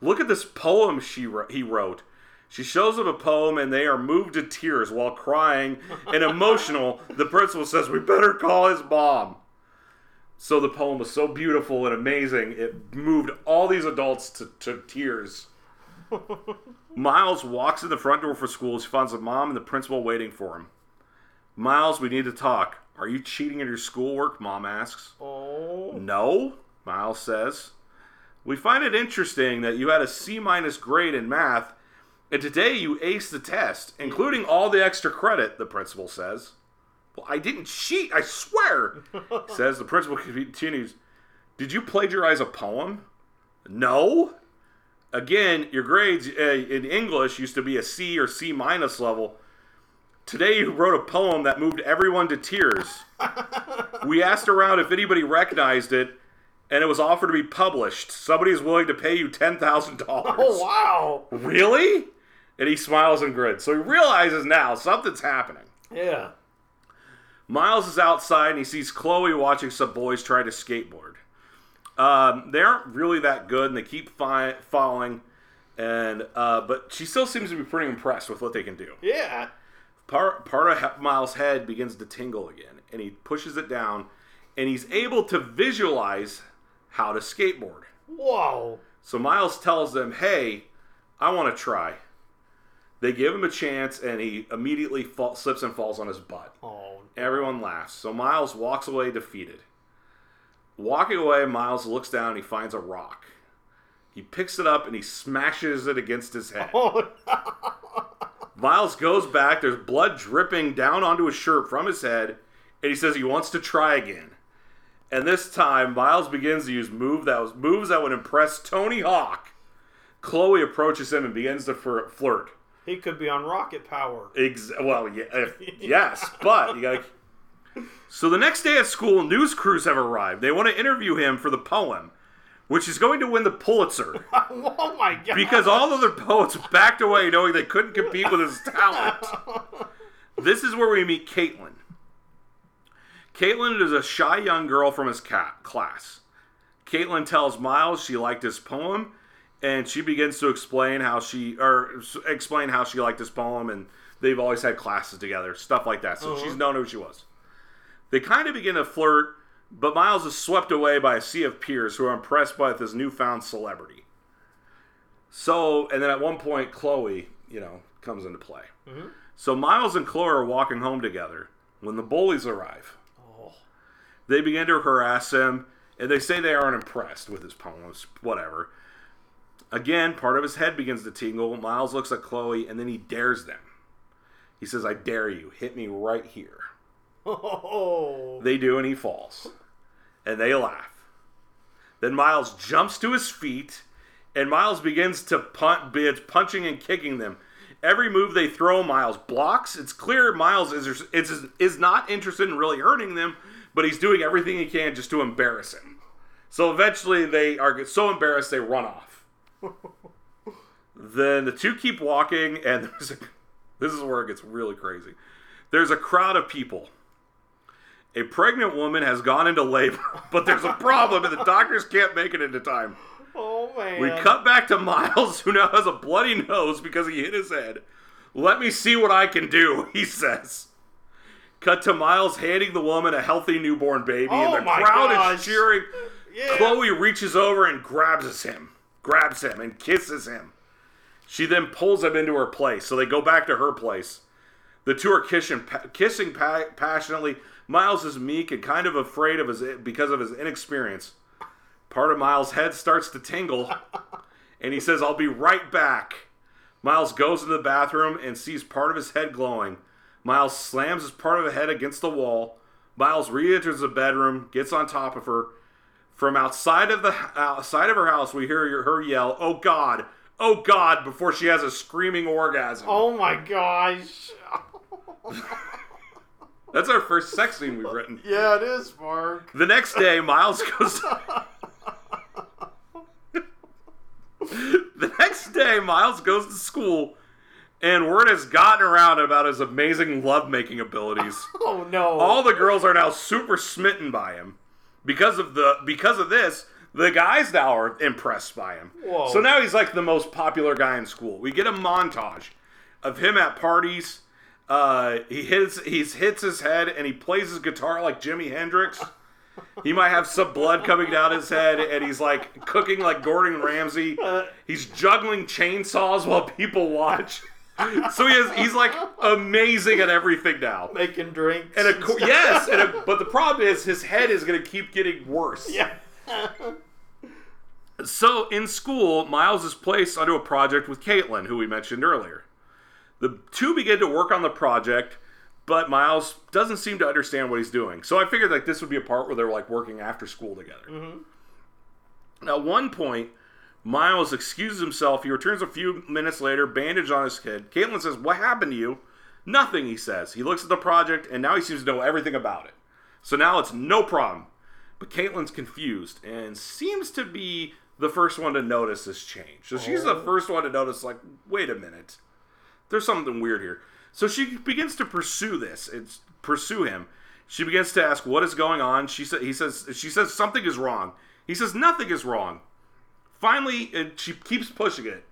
Look at this poem she he wrote. She shows them a poem and they are moved to tears while crying and emotional. The principal says, We better call his mom. So the poem was so beautiful and amazing, it moved all these adults to, to tears. Miles walks in the front door for school. He finds the mom and the principal waiting for him. Miles, we need to talk. Are you cheating in your schoolwork? Mom asks. Oh. No, Miles says. We find it interesting that you had a C minus grade in math, and today you aced the test, including all the extra credit, the principal says. Well, I didn't cheat, I swear, says the principal continues. Did you plagiarize a poem? No. Again, your grades uh, in English used to be a C or C minus level. Today you wrote a poem that moved everyone to tears. we asked around if anybody recognized it, and it was offered to be published. Somebody is willing to pay you ten thousand dollars. Oh wow. Really? And he smiles and grins. So he realizes now something's happening. Yeah. Miles is outside and he sees Chloe watching some boys try to skateboard. Um, they aren't really that good and they keep fi- falling, and uh, but she still seems to be pretty impressed with what they can do. Yeah. Part part of Miles' head begins to tingle again, and he pushes it down, and he's able to visualize how to skateboard. Whoa. So Miles tells them, "Hey, I want to try." They give him a chance, and he immediately fall, slips and falls on his butt. Oh. Everyone laughs. So Miles walks away defeated. Walking away, Miles looks down. And he finds a rock. He picks it up and he smashes it against his head. Oh. Miles goes back. There's blood dripping down onto his shirt from his head, and he says he wants to try again. And this time, Miles begins to use move that was moves that would impress Tony Hawk. Chloe approaches him and begins to flirt. he could be on rocket power. Ex- well, yeah, eh, if- yes, but you gotta. So the next day at school, news crews have arrived. They want to interview him for the poem, which is going to win the Pulitzer oh my god. because all other poets backed away, knowing they couldn't compete with his talent. This is where we meet Caitlin. Caitlin is a shy young girl from his cat class. Caitlin tells Miles she liked his poem, and she begins to explain how she or explain how she liked his poem, and they've always had classes together, stuff like that. So uh-huh. she's known who she was. They kind of begin to flirt, but Miles is swept away by a sea of peers who are impressed by this newfound celebrity. So, and then at one point, Chloe, you know, comes into play. Mm-hmm. So Miles and Chloe are walking home together when the bullies arrive. They begin to harass him, and they say they aren't impressed with his poems, whatever. Again, part of his head begins to tingle. Miles looks at Chloe, and then he dares them. He says, I dare you, hit me right here. Oh. They do, and he falls. And they laugh. Then Miles jumps to his feet, and Miles begins to punt, begins punching and kicking them. Every move they throw, Miles blocks. It's clear Miles is, is, is not interested in really hurting them, but he's doing everything he can just to embarrass him. So eventually they are so embarrassed they run off. then the two keep walking, and there's a, this is where it gets really crazy. There's a crowd of people. A pregnant woman has gone into labor, but there's a problem, and the doctors can't make it into time. Oh man. We cut back to Miles, who now has a bloody nose because he hit his head. Let me see what I can do, he says. Cut to Miles handing the woman a healthy newborn baby, Oh and the crowd gosh. is cheering. Yeah. Chloe reaches over and grabs him, grabs him, and kisses him. She then pulls him into her place, so they go back to her place. The two are kissing, kissing pa- passionately. Miles is meek and kind of afraid of his because of his inexperience. Part of Miles' head starts to tingle, and he says, "I'll be right back." Miles goes into the bathroom and sees part of his head glowing. Miles slams his part of the head against the wall. Miles re-enters the bedroom, gets on top of her. From outside of the outside of her house, we hear her yell, "Oh God! Oh God!" before she has a screaming orgasm. Oh my gosh. That's our first sex scene we've written. Yeah, it is, Marc. The next day, Miles goes. the next day, Miles goes to school, and word has gotten around about his amazing lovemaking abilities. Oh no. All the girls are now super smitten by him because of the because of this. The guys now are impressed by him. Whoa. So now he's like the most popular guy in school. We get a montage of him at parties. Uh, he hits he hits his head and he plays his guitar like Jimi Hendrix. He might have some blood coming down his head, and he's like cooking like Gordon Ramsay. He's juggling chainsaws while people watch. So he is, he's like amazing at everything now. making drinks. And of course, yes, and a, but the problem is his head is going to keep getting worse. Yeah. So in school, Miles is placed onto a project with Caitlin, who we mentioned earlier. The two begin to work on the project, but Miles doesn't seem to understand what he's doing. So I figured like this would be a part where they're like working after school together. Mm-hmm. Now, at one point, Miles excuses himself. He returns a few minutes later, bandaged on his head. Caitlin says, "What happened to you?" Nothing, he says. He looks at the project, and now he seems to know everything about it. So now it's no problem. But Caitlin's confused and seems to be the first one to notice this change. So she's the oh. first one to notice, like, wait a minute, there's something weird here. So she begins to pursue this. It's pursue him. She begins to ask what is going on. She said he says she says something is wrong. He says nothing is wrong. Finally, she keeps pushing it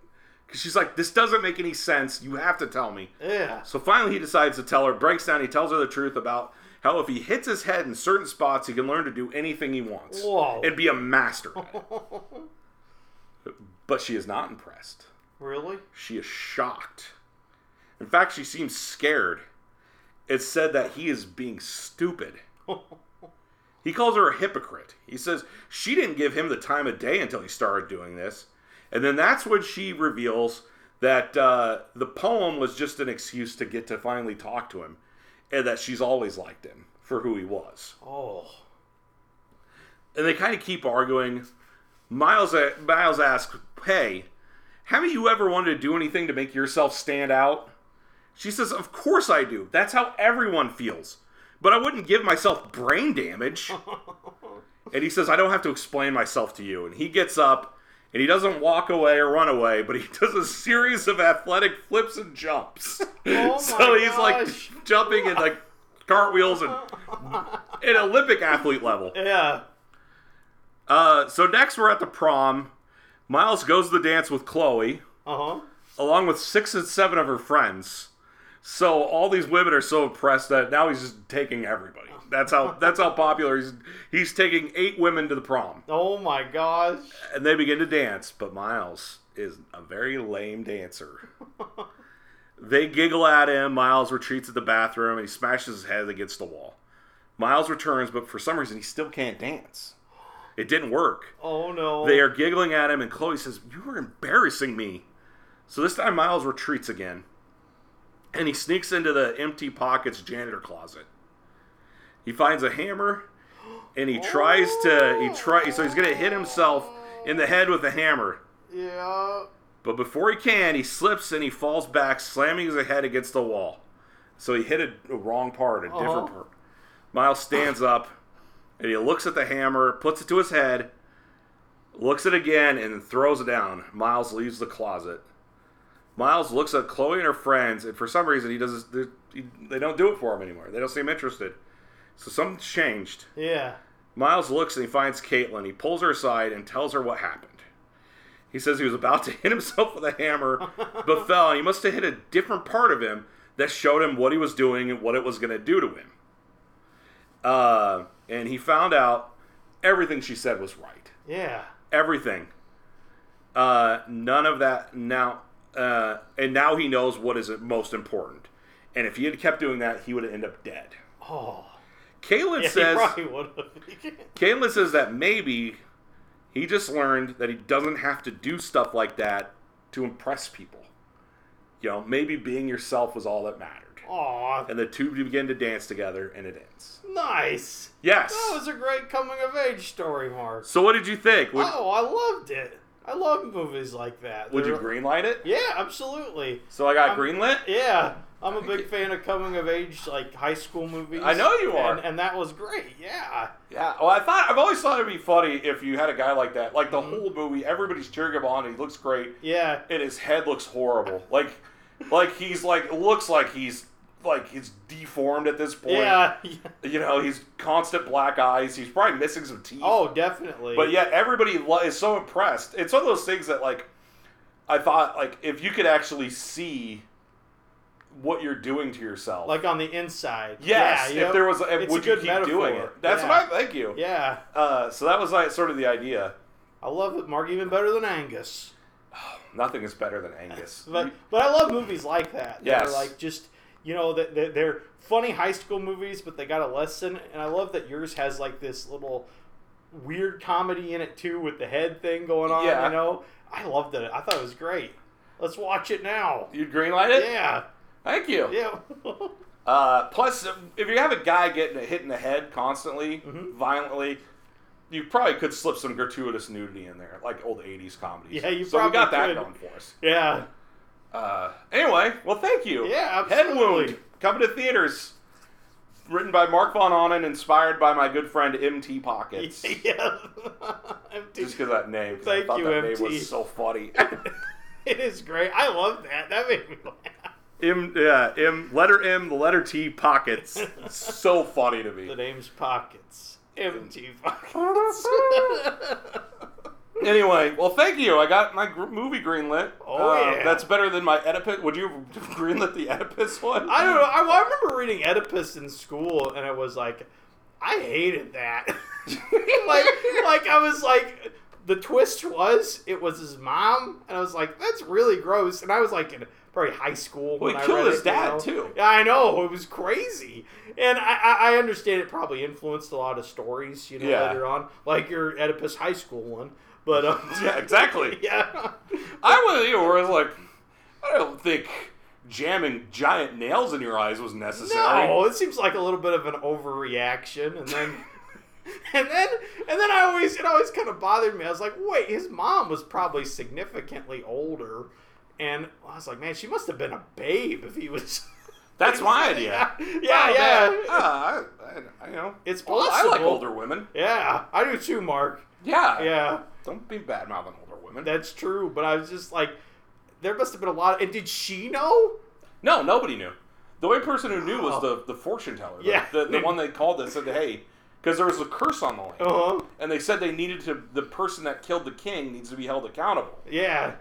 because she's like, "This doesn't make any sense. You have to tell me." Yeah. So finally, he decides to tell her. Breaks down. He tells her the truth about how if he hits his head in certain spots, he can learn to do anything he wants Whoa. and be a master. but she is not impressed. really? She is shocked. In fact, she seems scared. It's said that he is being stupid. He calls her a hypocrite. He says she didn't give him the time of day until he started doing this. And then that's when she reveals that uh, the poem was just an excuse to get to finally talk to him and that she's always liked him for who he was. Oh. And they kind of keep arguing. Miles, Miles asks, Hey, haven't you ever wanted to do anything to make yourself stand out? She says, Of course I do. That's how everyone feels. But I wouldn't give myself brain damage. and he says, I don't have to explain myself to you. And he gets up and he doesn't walk away or run away, but he does a series of athletic flips and jumps. Oh so he's gosh. like jumping and like cartwheels and an Olympic athlete level. Yeah. Uh, so next we're at the prom. Miles goes to the dance with Chloe, Uh huh. along with six and seven of her friends. So all these women are so impressed that now he's just taking everybody. That's how that's how popular he's. He's taking eight women to the prom, Oh my gosh. and they begin to dance. But Miles is a very lame dancer. They giggle at him. Miles retreats to the bathroom and he smashes his head against the wall. Miles returns, but for some reason he still can't dance. It didn't work. Oh no. They are giggling at him, and Chloe says, You are embarrassing me. So this time Miles retreats again. And he sneaks into the empty pockets janitor closet. He finds a hammer and he tries to he try so he's gonna hit himself in the head with a hammer. Yeah. But before he can, he slips and he falls back, slamming his head against the wall. So he hit a, a wrong part, a different Uh-huh. part. Miles stands up and he looks at the hammer, puts it to his head, looks at it again, and throws it down. Miles leaves the closet. Miles looks at Chloe and her friends, and for some reason, he does. They, he, they don't do it for him anymore. They don't seem interested. So something's changed. Yeah. Miles looks and he finds Caitlin. He pulls her aside and tells her what happened. He says he was about to hit himself with a hammer, but fell, and he must have hit a different part of him that showed him what he was doing and what it was going to do to him. Uh, and he found out everything she said was right. Yeah. Everything. Uh, none of that now. Uh, and now he knows what is most important. And if he had kept doing that, he would end up dead. Oh. Caitlin Yeah, says. he probably would have. Caitlin says that maybe he just learned that he doesn't have to do stuff like that to impress people. You know, maybe being yourself was all that mattered. Aw, And the two begin to dance together, and it ends. nice. Yes. That was a great coming of age story, Marc. So, what did you think? Would, Oh, I loved it. I love movies like that. would you They're- greenlight it? Yeah, absolutely. So I got I'm- greenlit. Yeah, I'm a big fan of coming of age, like high school movies. I know you are. and, and that was great. Yeah, Yeah. Well, I thought I've always thought it'd be funny if you had a guy like that. Like the Mm-hmm. whole movie, everybody's cheering him on. He looks great, yeah, and his head looks horrible. Like, like he's like looks like he's like he's deformed at this point. yeah. You know, he's constant black eyes. He's probably missing some teeth. Oh, definitely. But yet everybody is so impressed. It's one of those things that like I thought like if you could actually see what you're doing to yourself. like on the inside. yes, yeah, if know, there was, if, would a you keep metaphor. doing it? That's yeah. what I thank you. Yeah, Uh, so that was like sort of the idea. I love it, Marc. Even better than Angus. Nothing is better than Angus. But but I love movies like that. that Yes. are like just you know that they're, they're funny high school movies, but they got a lesson. And I love that yours has like this little weird comedy in it too, with the head thing going on. Yeah. You know, I loved it. I thought it was great. Let's watch it now. You'd greenlight it? Yeah, Thank you. yeah. Uh, plus, if you have a guy getting hit in the head constantly, Mm-hmm. violently, you probably could slip some gratuitous nudity in there, like old '80s comedies. Yeah, you so we got that could. going for us. yeah. Uh, anyway, well, thank you. Yeah, absolutely. Head. Wound coming to theaters. Written by Marc Von Onen, inspired by my good friend MT Pockets. yeah. Empty. Just because that name, 'cause I Thank thought you, that MT. name was so funny. it is great. I love that. That made me laugh. M, yeah, M, letter M, the letter T, pockets. so funny to me. The name's Pockets. MT Pockets. Anyway, well, thank you. I got my gr- movie greenlit. Oh, Uh, yeah. That's better than my Oedipus. Would you greenlit the Oedipus one? I don't know. I, I remember reading Oedipus in school, and I was like, I hated that. like, like I was like, the twist was it was his mom, and I was like, that's really gross. And I was like in probably high school Well, when he I killed read his it, you dad, know? too. Yeah, I know it was crazy, and I, I, I understand it probably influenced a lot of stories, you know, Yeah. later on, like your Oedipus high school one. But um, Yeah, exactly. yeah, I was you where I was like, I don't think jamming giant nails in your eyes was necessary. No, it seems like a little bit of an overreaction, and then, and then, and then I always it always kind of bothered me. I was like, wait, his mom was probably significantly older, and I was like, man, she must have been a babe if he was. That's my idea. Yeah, yeah, yeah. man. Ah, I, I, you know, It's well, I like older women. Yeah, I do too, Marc. Yeah, Yeah, Don't be bad mouthing older women. that's true. But I was just like, there must have been a lot. and did she know? no, nobody knew. The only person who knew was the the fortune teller. The- Yeah. the, the one they called that said, "Hey," because there was a curse on the land, Uh huh. and they said they needed to. The person that killed the king needs to be held accountable, Yeah.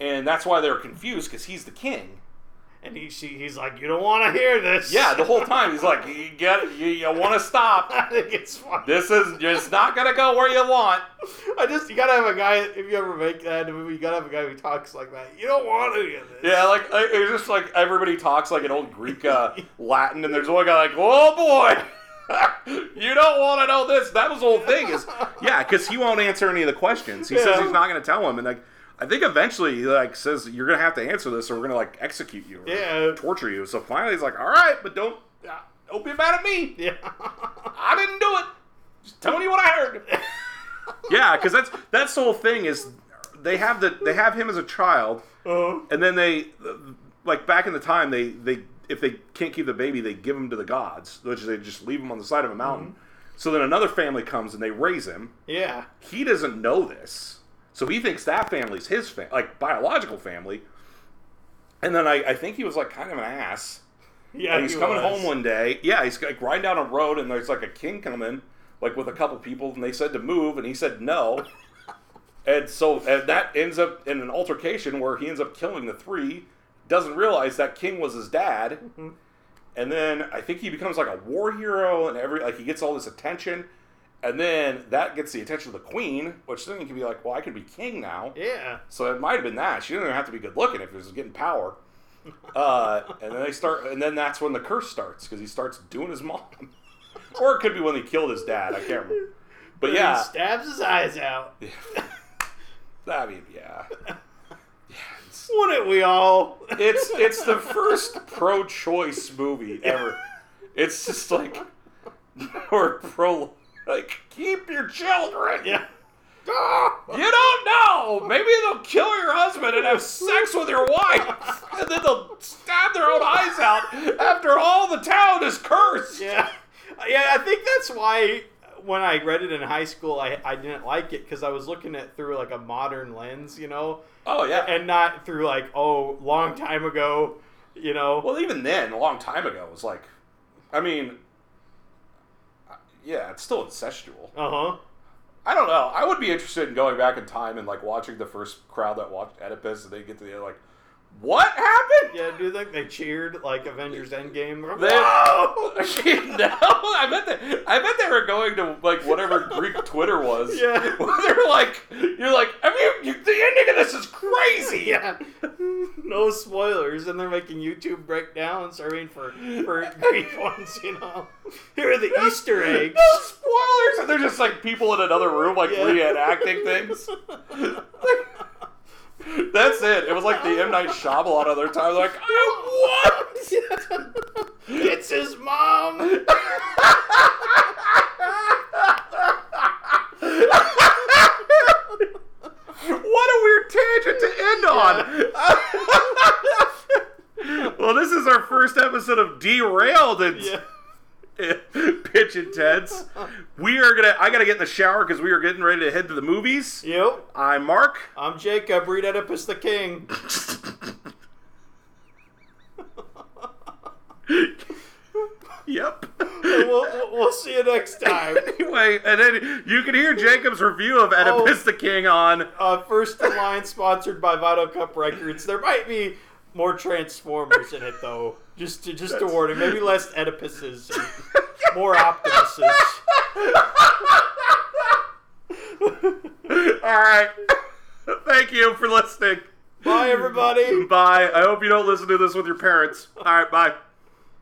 and that's why they were confused because he's the king. And he, she, he's like, you don't want to hear this. Yeah, the whole time he's like, "You get, you, you want to stop." I think it's funny. This is just not gonna go where you want. I just you gotta have a guy if you ever make that movie, you gotta have a guy who talks like that. You don't want any of this. Yeah, like it's just like everybody talks like an old Greek uh, Latin, and there's one guy like, "Oh boy, you don't want to know this." That was the whole thing. Is yeah, because he won't answer any of the questions. He says he's not going to tell him, and like I think eventually he like says you're going to have to answer this, or we're going to like execute you, or Yeah. torture you. So finally he's like, "All right, but don't uh, don't be mad at me. Yeah. I didn't do it. Just telling you what I heard." yeah, because that's that's the whole thing is they have the they have him as a child Uh, and then they like back in the time they they if they can't keep the baby they give him to the gods which is they just leave him on the side of a mountain so then another family comes and they raise him yeah. he doesn't know this so he thinks that family's his fam- like biological family. And then I, I think he was like kind of an ass. Yeah. and he's he coming was. home one day. Yeah he's like riding down a road and there's like a king coming like with a couple people and they said to move and he said no. And so and that ends up in an altercation where he ends up killing the three doesn't realize that king was his dad. Mm-hmm. And then i think he becomes like a war hero and every like he gets all this attention and then that gets the attention of the queen which then he can be like well i can be king now Yeah. so it might have been that. She didn't even have to be good looking if he was getting power. Uh, and then they start, and then that's when the curse starts because he starts doing his mom, or it could be when he killed his dad. I can't remember. But He yeah, stabs his eyes out. I mean, yeah, it's, Wouldn't we all? it's it's the first pro-choice movie ever. It's just like or pro like keep your children. yeah. Ah! You don't know. Maybe they'll kill your husband and have sex with your wife, and then they'll stab their own eyes out after all the town is cursed. Yeah. Yeah, I think that's why when I read it in high school, I, I didn't like it because I was looking at it through like a modern lens, you know, Oh yeah. and not through like, oh, long time ago, you know. well, even then, a long time ago, it was like, I mean, yeah, it's still incestual. Uh huh. I don't know. I would be interested in going back in time and like watching the first crowd that watched Oedipus, and they get to the end like, what happened? Yeah, do you think they cheered like Avengers Endgame? They- no, I bet they, I bet they were going to like whatever Greek Twitter was. Yeah. where they're like, you're like, have you, you? The ending of this is crazy. yeah. No spoilers, and they're making YouTube breakdowns. I mean, for for Greek ones, you know. Here are the Easter eggs. No spoilers, and they're just like people in another room, like Yeah. reenacting things. That's it. It was like the M Night Shyamalan other time. Like, I what? it's his mom. What a weird tangent to end on. well, this is our first episode of Derailed and Yeah. pitch intense. We are gonna. I gotta get in the shower because we are getting ready to head to the movies. Yep. I'm Marc. I'm Jacob. Read Oedipus the King. yep. We'll, we'll, see you next time. anyway, and then you can hear Jacob's review of Oedipus oh, the King on uh, First Line, sponsored by Vital Cup Records. There might be more Transformers in it though. Just to, just a warning. Maybe less Oedipuses, more Optimuses. All right. Thank you for listening. Bye, everybody. Bye. I hope you don't listen to this with your parents. All right, bye.